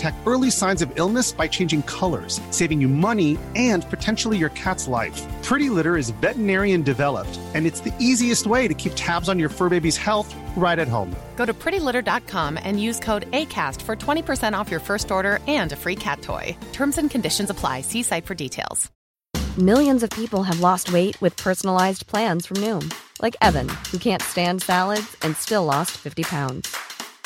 detect early signs of illness by changing colors, saving you money and potentially your cat's life. Pretty Litter is veterinarian developed, and it's the easiest way to keep tabs on your fur baby's health right at home. Go to prettylitter.com and use code ACAST for 20% off your first order and a free cat toy. Terms and conditions apply. See site for details. Millions of people have lost weight with personalized plans from Noom, like Evan, who can't stand salads and still lost 50 pounds.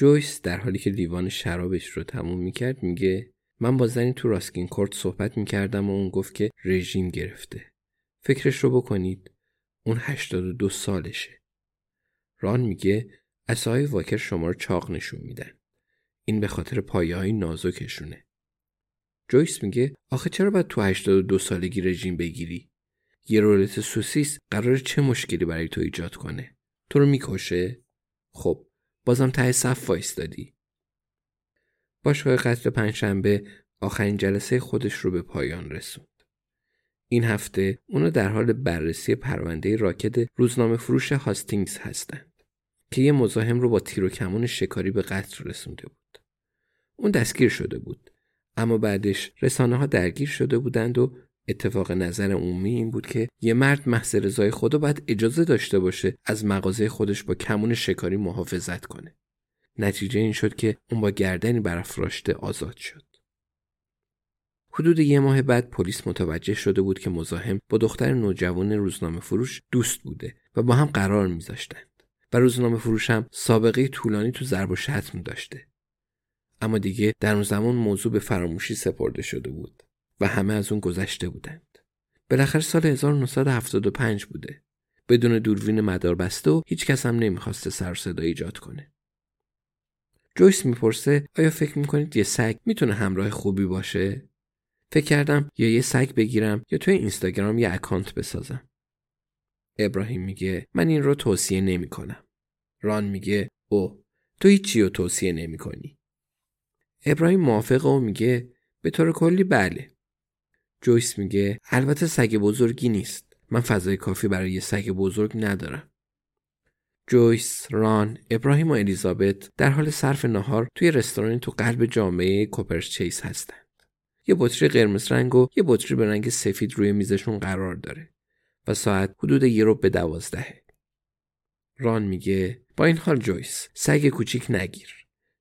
جویس در حالی که لیوان شرابش رو تموم می‌کرد میگه من با زنی تو راسکین کورت صحبت می‌کردم و اون گفت که رژیم گرفته. فکرش رو بکنید. اون 82 سالشه. ران میگه اسای واکر شما رو چاق نشون میدن. این به خاطر پایه های نازکشونه. جویس میگه آخه چرا باید تو 82 سالگی رژیم بگیری؟ یه رولت سوسیس قرار چه مشکلی برای تو ایجاد کنه؟ تو رو می‌کشه؟ خب بازم ته صف وایستادی. باشگاه قتل پنجشنبه آخرین جلسه خودش رو به پایان رسوند. این هفته اونو در حال بررسی پرونده راکت روزنامه فروش هاستینگز هستند که یه مزاحم رو با تیر و کمون شکاری به قتل رسونده بود. اون دستگیر شده بود اما بعدش رسانه ها درگیر شده بودند و اتفاق نظر عمومی این بود که یه مرد محض رضای خدا باید اجازه داشته باشه از مغازه خودش با کمون شکاری محافظت کنه. نتیجه این شد که اون با گردنی برافراشته آزاد شد. حدود یه ماه بعد پلیس متوجه شده بود که مزاحم با دختر نوجوان روزنامه فروش دوست بوده و با هم قرار میذاشتند و روزنامه فروش هم سابقه طولانی تو ضرب و شتم داشته. اما دیگه در اون زمان موضوع به فراموشی سپرده شده بود و همه از اون گذشته بودند. بالاخره سال 1975 بوده. بدون دوربین مدار بسته و هیچ کس هم نمی‌خواسته سر صدا ایجاد کنه. جویس می‌پرسه آیا فکر می‌کنید یه سگ می‌تونه همراه خوبی باشه؟ فکر کردم یا یه سگ بگیرم یا توی اینستاگرام یه اکانت بسازم. ابراهیم میگه من این رو توصیه نمی کنم. ران میگه او تو هیچی رو توصیه نمی کنی. ابراهیم موافقه و میگه به طور کلی بله. جویس میگه البته سگ بزرگی نیست. من فضای کافی برای یه سگ بزرگ ندارم. جویس، ران، ابراهیم و الیزابت در حال صرف نهار توی رستورانی تو قلب جامعه کوپرس چیس هستند. یه بطری قرمز رنگ و یه بطری به رنگ سفید روی میزشون قرار داره و ساعت حدود یه ربع به دوازدهه. ران میگه با این حال جویس سگ کوچیک نگیر.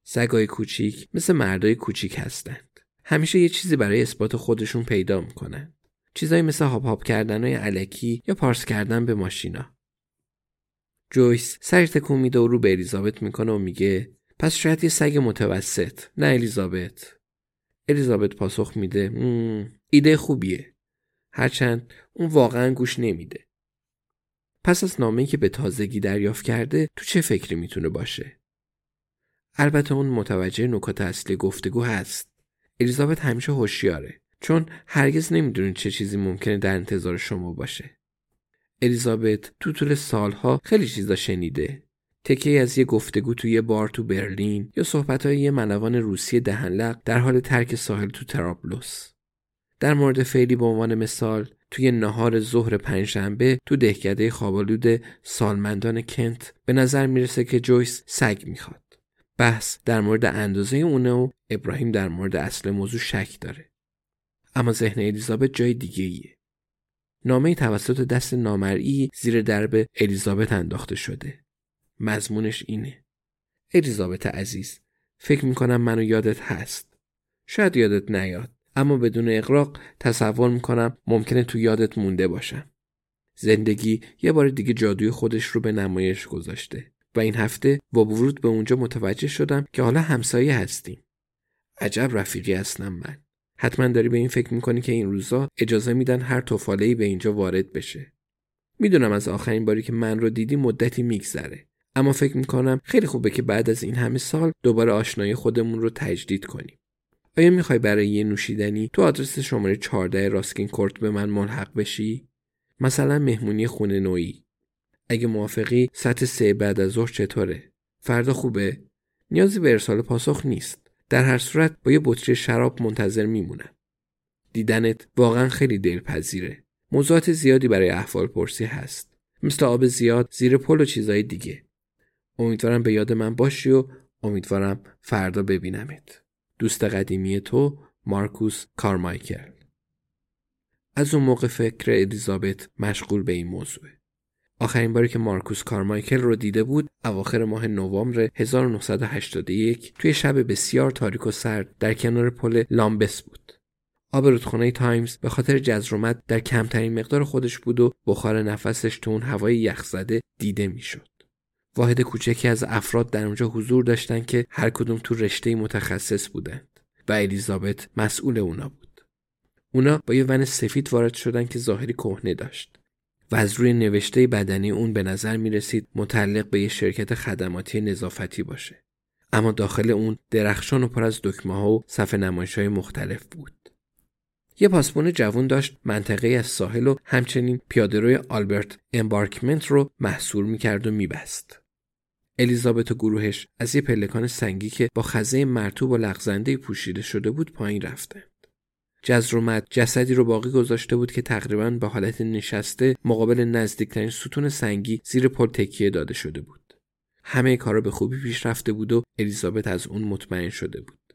سگای کوچیک مثل مردای کوچیک هستند. همیشه یه چیزی برای اثبات خودشون پیدا می‌کنن. چیزایی مثل هاپ هاپ کردن های علکی یا پارس کردن به ماشینا. جویس سر تکون میده و رو به الیزابت می‌کنه و میگه پس شاید یه سگ متوسط. نه الیزابت. الیزابت پاسخ میده ایده خوبیه. هرچند اون واقعا گوش نمیده. پس از نامه‌ای که به تازگی دریافت کرده تو چه فکری می‌تونه باشه؟ البته اون متوجه نکات اصلی گفتگو هست. الیزابت همیشه هوشیاره چون هرگز نمی‌دونه چه چیزی ممکنه در انتظار شما باشه الیزابت تو طول سالها خیلی چیزا شنیده. تکه از یه گفتگو توی یه بار تو برلین یا صحبت های یه منوان روسی دهنلق در حال ترک ساحل تو ترابلوس. در مورد فعلی به عنوان مثال توی نهار ظهر پنجشنبه تو دهکده خوابالود سالمندان کنت به نظر می‌رسه که جویس سگ می‌خواد. بحث در مورد اندازه اونه و ابراهیم در مورد اصل موضوع شک داره. اما ذهن الیزابت جای دیگه ایه. نامه توسط دست نامرئی زیر درب الیزابت انداخته شده. مضمونش اینه. الیزابت عزیز فکر می‌کنم منو یادت هست. شاید یادت نیاد اما بدون اقراق تصور می‌کنم ممکنه تو یادت مونده باشم. زندگی یه بار دیگه جادوی خودش رو به نمایش گذاشته و این هفته با ورود به اونجا متوجه شدم که حالا همسایه هستیم. عجب رفیقی هستم من. حتما داری به این فکر می‌کنی که این روزا اجازه میدن هر توفالهی به اینجا وارد بشه. می‌دونم از آخرین باری که من رو دیدی مدتی میگذره. اما فکر می‌کنم خیلی خوبه که بعد از این همه سال دوباره آشنایی خودمون رو تجدید کنیم. آیا می‌خوای برای یه نوشیدنی تو آدرس شماره 14 راسکین کورت به من ملحق بشی؟ مثلا مهمونی خونه نوعی. اگه موافقی سطح سه بعد از ظهر چطوره؟ فردا خوبه؟ نیازی به ارسال پاسخ نیست. در هر صورت با یه بطری شراب منتظر میمونم. دیدنت واقعا خیلی دلپذیره. موضوعات زیادی برای احوال پرسی هست. مثل آب زیاد، زیر پل و چیزای دیگه. امیدوارم به یاد من باشی و امیدوارم فردا ببینمت. دوست قدیمی تو مارکوس کارمایکل از اون موقع فکر الیزابت مشغول به این موضوع. آخرین باری که مارکوس کارمایکل رو دیده بود اواخر ماه نوامبر 1981 توی شب بسیار تاریک و سرد در کنار پل لامبس بود. آب رودخانه تایمز به خاطر جزر و مد در کمترین مقدار خودش بود و بخار نفسش تو اون هوای یخزده دیده می‌شد. واحد کوچکی از افراد در اونجا حضور داشتن که هر کدوم تو رشته متخصص بودند و الیزابت مسئول اونا بود. اونا با یه ون سفید وارد شدن که ظاهری کهنه داشت و از روی نوشته بدنی اون به نظر می رسید متعلق به یه شرکت خدماتی نظافتی باشه. اما داخل اون درخشان و پر از دکمه ها و صفحه نمایش های مختلف بود. یه پاسپون جوون داشت منطقه از ساحل و همچنین پیادهروی آلبرت امبارکمنت رو محصور می‌کرد و میبست. الیزابت و گروهش از یه پلکان سنگی که با خزه مرتوب و لغزنده پوشیده شده بود پایین رفتند. جزرومت جسدی رو باقی گذاشته بود که تقریبا به حالت نشسته مقابل نزدیکترین ستون سنگی زیر پل تکیه داده شده بود. همه کارا به خوبی پیش رفته بود و الیزابت از اون مطمئن شده بود.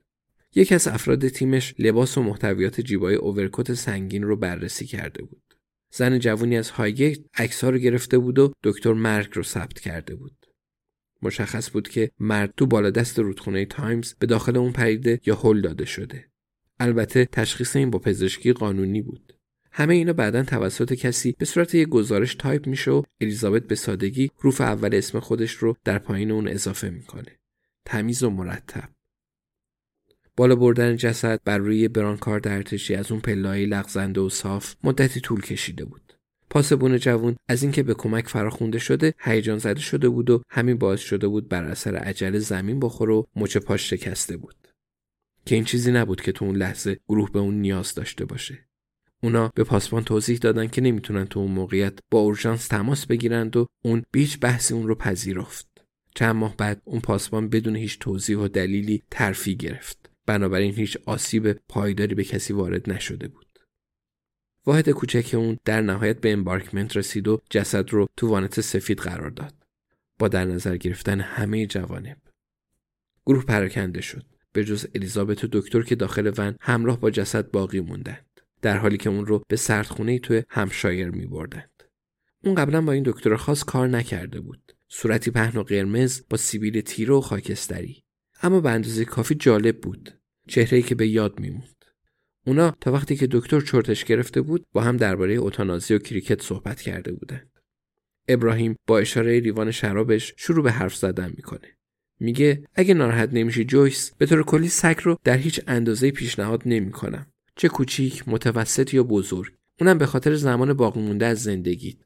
یکی از افراد تیمش لباس و محتویات جیبای اوورکوت سنگین رو بررسی کرده بود. زن جوونی از هایگیت عکس‌ها رو گرفته بود و دکتر مرگ رو ثبت کرده بود. مشخص بود که مرد تو بالا دست رودخونه تایمز به داخل اون پریده یا هل داده شده. البته تشخیص این با پزشکی قانونی بود. همه اینا بعدا توسط کسی به صورت یک گزارش تایپ میشه و الیزابت به سادگی حروف اول اسم خودش رو در پایین اون اضافه می‌کنه. تمیز و مرتب. بالا بردن جسد بر روی برانکارد ارتشی از اون پله‌های لغزنده و صاف مدتی طول کشیده بود. پاسبون جوون از اینکه به کمک فراخونده شده هیجان زده شده بود و همین باعث شده بود بر اثر عجله زمین بخوره و مچ پاش شکسته بود که این چیزی نبود که تو اون لحظه گروه به اون نیاز داشته باشه. اونا به پاسبان توضیح دادن که نمی‌تونن تو اون موقعیت با اورژانس تماس بگیرند و اون بیچ بحث اون رو پذیرفت. چند ماه بعد اون پاسبان بدون هیچ توضیح و دلیلی ترفی گرفت. بنابراین هیچ آسیب پایداری به کسی وارد نشده بود. واحد کوچک اون در نهایت به امبارکمنت رسید و جسد رو تو وانت سفید قرار داد. با در نظر گرفتن همه جوانب. گروه پراکنده شد. به جز الیزابت و دکتر که داخل ون همراه با جسد باقی موندند در حالی که اون رو به سردخونه توی همشایر می بردند. اون قبلا با این دکتر خاص کار نکرده بود صورتی پهن و قرمز با سیبیل تیره و خاکستری اما به اندازه کافی جالب بود چهره‌ای که به یاد میموند اونا تا وقتی که دکتر چرتش گرفته بود با هم درباره اوتانازی و کریکت صحبت کرده بودند. ابراهیم با اشاره لیوان شرابش شروع به حرف زدن می‌کنه. میگه اگه ناراحت نمیشی جویس به طور کلی سگ رو در هیچ اندازه پیشنهاد نمی‌کنم. چه کوچیک، متوسط یا بزرگ. اونم به خاطر زمان باقی مونده از زندگیت.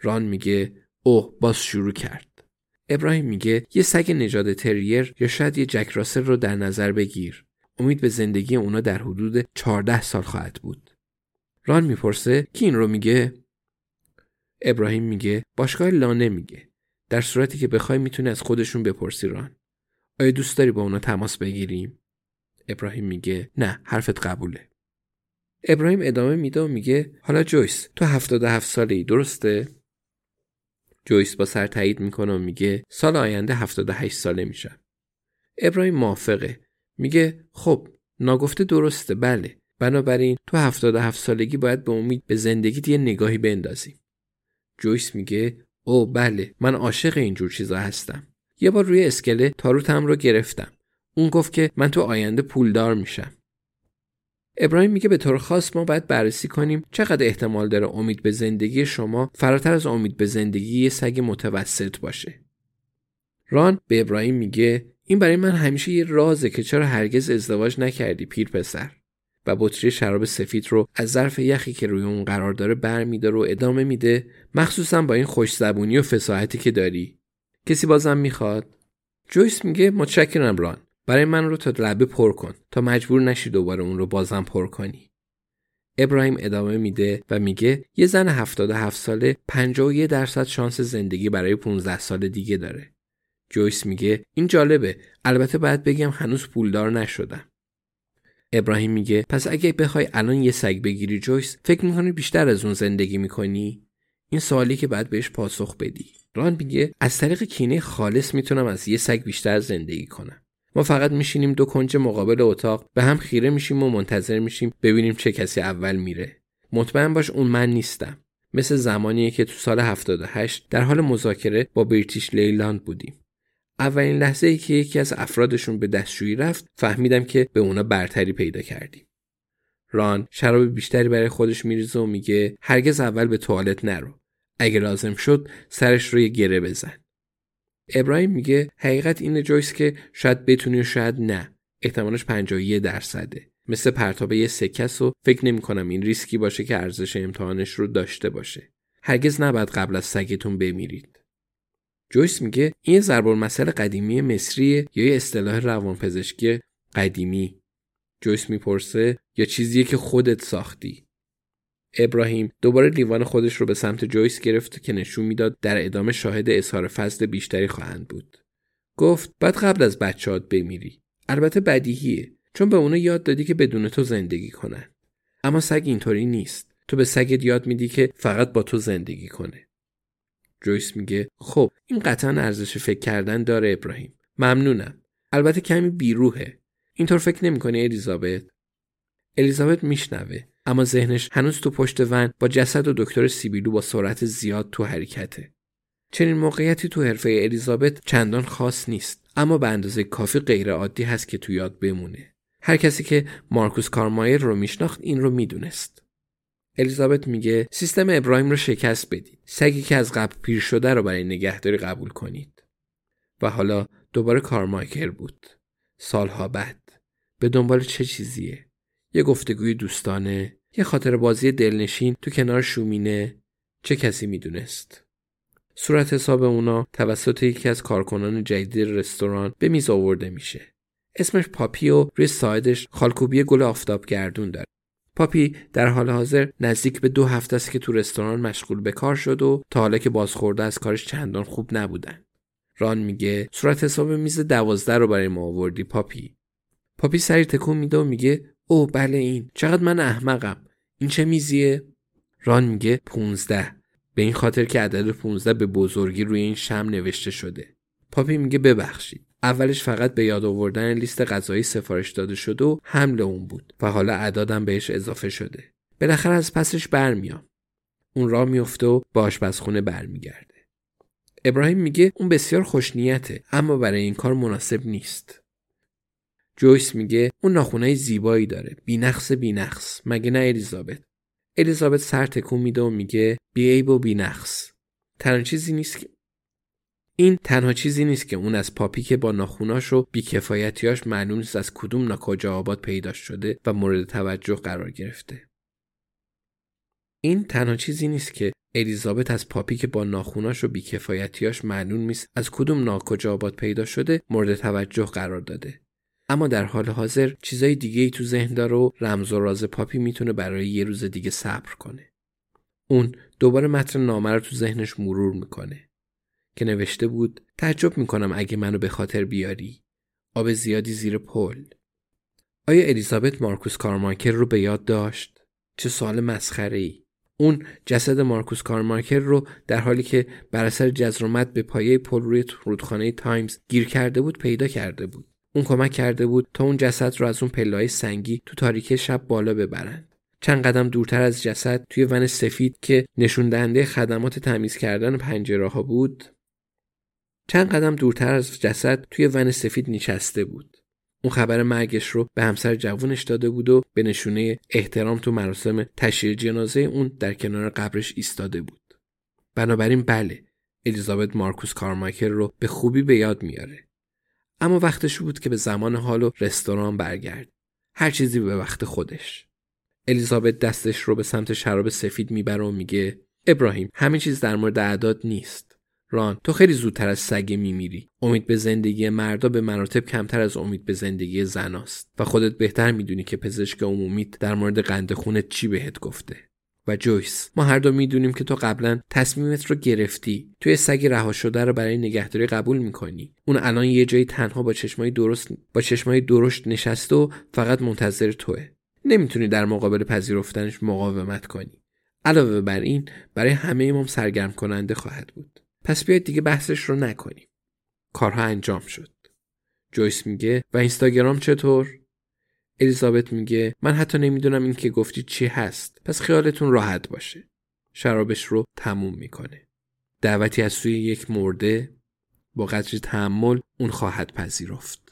ران میگه اوه باز شروع کرد. ابراهیم میگه یه سگ نژاد تریر یا شاید یه جک راسل رو در نظر بگیر. امید به زندگی اونا در حدود 14 سال خواهد بود. ران می‌پرسه کی این رو میگه؟ ابراهیم میگه باشگاه لانه میگه. در صورتی که بخوای می‌تونی از خودشون بپرسی ران. آیا دوست داری با اونا تماس بگیریم؟ ابراهیم میگه نه حرفت قبوله. ابراهیم ادامه میده و میگه حالا جویس تو 77 ساله ای درسته؟ جویس با سر تایید می‌کنه و میگه سال آینده 78 ساله میشم. ابراهیم موافقه میگه خب ناگفته درسته بله بنابراین تو 77 سالگی باید به امید به زندگی یه نگاهی بندازیم. جویس میگه او بله من عاشق اینجور چیزا هستم. یه بار روی اسکله تاروتم رو گرفتم. اون گفت که من تو آینده پولدار میشم. ابراهیم میگه به طور خاص ما باید بررسی کنیم چقدر احتمال داره امید به زندگی شما فراتر از امید به زندگی یه سگ متوسط باشه. ران به ابراهیم میگه این برای من همیشه یه رازه که چرا هرگز ازدواج نکردی پیر پسر و بطری شراب سفید رو از ظرف یخی که روی اون قرار داره برمیداره و ادامه میده مخصوصا با این خوش زبونی و فساحتی که داری. کسی بازم می‌خواد؟ جویس میگه متشکرم ران. برای من رو تا لبه پر کن. تا مجبور نشی دوباره اون رو بازم پر کنی. ابراهیم ادامه میده و میگه یه زن 77 ساله 51 درصد شانس زندگی برای 15 سال دیگه داره. جویس میگه این جالبه. البته باید بگم هنوز پولدار نشدم. ابراهیم میگه پس اگه بخوای الان یه سگ بگیری جویس فکر می‌کنی بیشتر از اون زندگی می‌کنی؟ این سوالی که باید بهش پاسخ بدی. ران میگه از طریق کینه خالص می‌تونم از یه سگ بیشتر زندگی کنم. ما فقط میشینیم دو کنج مقابل اتاق به هم خیره میشیم و منتظر میشیم ببینیم چه کسی اول میره. مطمئن باش اون من نیستم. مثل زمانیه که تو سال 78 در حال مذاکره با British Leyland بودیم. اولین لحظه ای که یکی از افرادشون به دستشویی رفت فهمیدم که به اونا برتری پیدا کردیم. ران شراب بیشتری برای خودش میریزه و میگه هرگز اول به توالت نرو. اگه لازم شد سرش رو یه گره بزن. ابراهیم میگه حقیقت اینه جویس که شاید بتونی و شاید نه. احتمالش 51 درصده. مثل پرتابه یه سکس و فکر نمی کنم این ریسکی باشه که ارزش امتحانش رو داشته باشه. هرگز نباید قبل از سگتون بمیرید. جویس میگه این ضرب مسئله قدیمی مصریه یا یه اصطلاح روانپزشکی قدیمی؟ جویس می‌پرسه یا چیزیه که خودت ساختی؟ ابراهیم دوباره لیوان خودش رو به سمت جویس گرفت که نشون می‌داد در ادامه شاهد اظهار فضل بیشتری خواهند بود. گفت بعد قبل از بچهات بمیری. البته بدیهیه چون به اونا یاد دادی که بدون تو زندگی کنن. اما سگ اینطوری نیست. تو به سگت یاد میدی که فقط با تو زندگی کنه. جویس میگه خب این قطعا ارزش فکر کردن داره ابراهیم. ممنونم. البته کمی بیروهه. اینطور فکر نمی‌کنی الیزابت؟ الیزابت میشنوه اما ذهنش هنوز تو پشت ون با جسد و دکتر سیبیلو با سرعت زیاد تو حرکته. چنین موقعیتی تو حرفه الیزابت چندان خاص نیست اما به اندازه کافی غیر عادی هست که تو یاد بمونه. هر کسی که مارکوس کارمایر رو میشناخت این رو می‌دونست. الیزابت میگه سیستم ابراهیم رو شکست بدید. سگی که از قبل پیر شده رو برای نگهداری قبول کنید. و حالا دوباره کارمایکل بود. سالها بعد. به دنبال چه چیزیه؟ یه گفتگوی دوستانه یه خاطر بازی دلنشین تو کنار شومینه. چه کسی می‌دونست؟ صورت حساب اونا توسط یکی از کارکنان جدید رستوران به میز آورده میشه. اسمش پاپی و روی ساعدش خالکوبی گل آفتاب گردون داره. پاپی در حال حاضر نزدیک به دو هفته است که تو رستوران مشغول به کار شده و تا حالا که بازخوردها از کارش چندان خوب نبودن. ران میگه صورت حساب میز دوازده رو برای ما آوردی پاپی. پاپی سری تکون میده و میگه او بله این چقدر من احمقم این چه میزیه؟ ران میگه پونزده به این خاطر که عدد پونزده به بزرگی روی این شمع نوشته شده. پاپی میگه ببخشید. اولش فقط به یاد آوردن لیست غذایی سفارش داده شده و حمل اون بود و حالا اعدادم بهش اضافه شده. بالاخره از پسش برمیام. اون را میفته و به آشپزخونه برمیگرده. ابراهیم میگه اون بسیار خوشنیته اما برای این کار مناسب نیست. جویس میگه اون ناخونای زیبایی داره. بینقص بینقص. مگه نه الیزابت؟ الیزابت سر تکون میده و میگه بیعیب و بینقص. تنها چیزی نیست که این تنها چیزی نیست که اون از پاپی که با ناخوناش و بیکفایتیاش معلوم نیست از کدوم ناکجا آباد پیدا شده و مورد توجه قرار گرفته. این تنها چیزی نیست که الیزابت از پاپی که با ناخوناش و بیکفایتیاش معلوم نیست از کدوم ناکجا آباد پیدا شده مورد توجه قرار داده. اما در حال حاضر چیزای دیگه ای تو ذهن داره و رمز و راز پاپی می‌تونه برای یه روز دیگه صبر کنه. اون دوباره متن نامه رو تو ذهنش مرور می‌کنه. که نوشته بود تعجب می‌کنم اگه منو به خاطر بیاری. آب زیادی زیر پل. آیا الیزابت مارکوس کارمایکل رو به یاد داشت؟ چه سوال مسخره ای اون جسد مارکوس کارمایکل رو در حالی که بر اثر جزرومد به پایه پل روی رودخانه تایمز گیر کرده بود پیدا کرده بود. اون کمک کرده بود تا اون جسد رو از اون پلهای سنگی تو تاریکی شب بالا ببرن. چند قدم دورتر از جسد توی ون سفید که نشون دهنده خدمات تمیز کردن پنجره ها بود چند قدم دورتر از جسد توی ون سفید نشسته بود. اون خبر مرگش رو به همسر جوونش داده بود و به نشونه احترام تو مراسم تشییع جنازه اون در کنار قبرش ایستاده بود. بنابراین بله الیزابت مارکوس کارمایکل رو به خوبی به یاد میاره. اما وقتش بود که به زمان حال و رستوران برگرد. هر چیزی به وقت خودش. الیزابت دستش رو به سمت شراب سفید می‌بره و میگه ابراهیم همه چیز در مورد اعداد نیست. ران تو خیلی زودتر از سگه میمیری. امید به زندگی مردا به مراتب کمتر از امید به زندگی زناست و خودت بهتر می‌دونی که پزشک عمومی در مورد قند خونت چی بهت گفته. و جویس ما هر دو می‌دونیم که تو قبلا تصمیمت رو گرفتی. توی سگ رها شده رو برای نگهداری قبول می‌کنی. اون الان یه جایی تنها با چشمای درست با چشمای درشت نشسته و فقط منتظر توه. نمی‌تونی در مقابل پذیرفتنش مقاومت کنی. علاوه بر این برای همه ما سرگرم کننده خواهد بود. پس بیاید دیگه بحثش رو نکنیم. کارها انجام شد. جویس میگه و اینستاگرام چطور؟ الیزابت میگه من حتی نمی‌دونم این که گفتی چی هست. پس خیالتون راحت باشه. شرابش رو تموم می‌کنه. دعوتی از سوی یک مرده با قدری تحمل اون خواهد پذیرفت.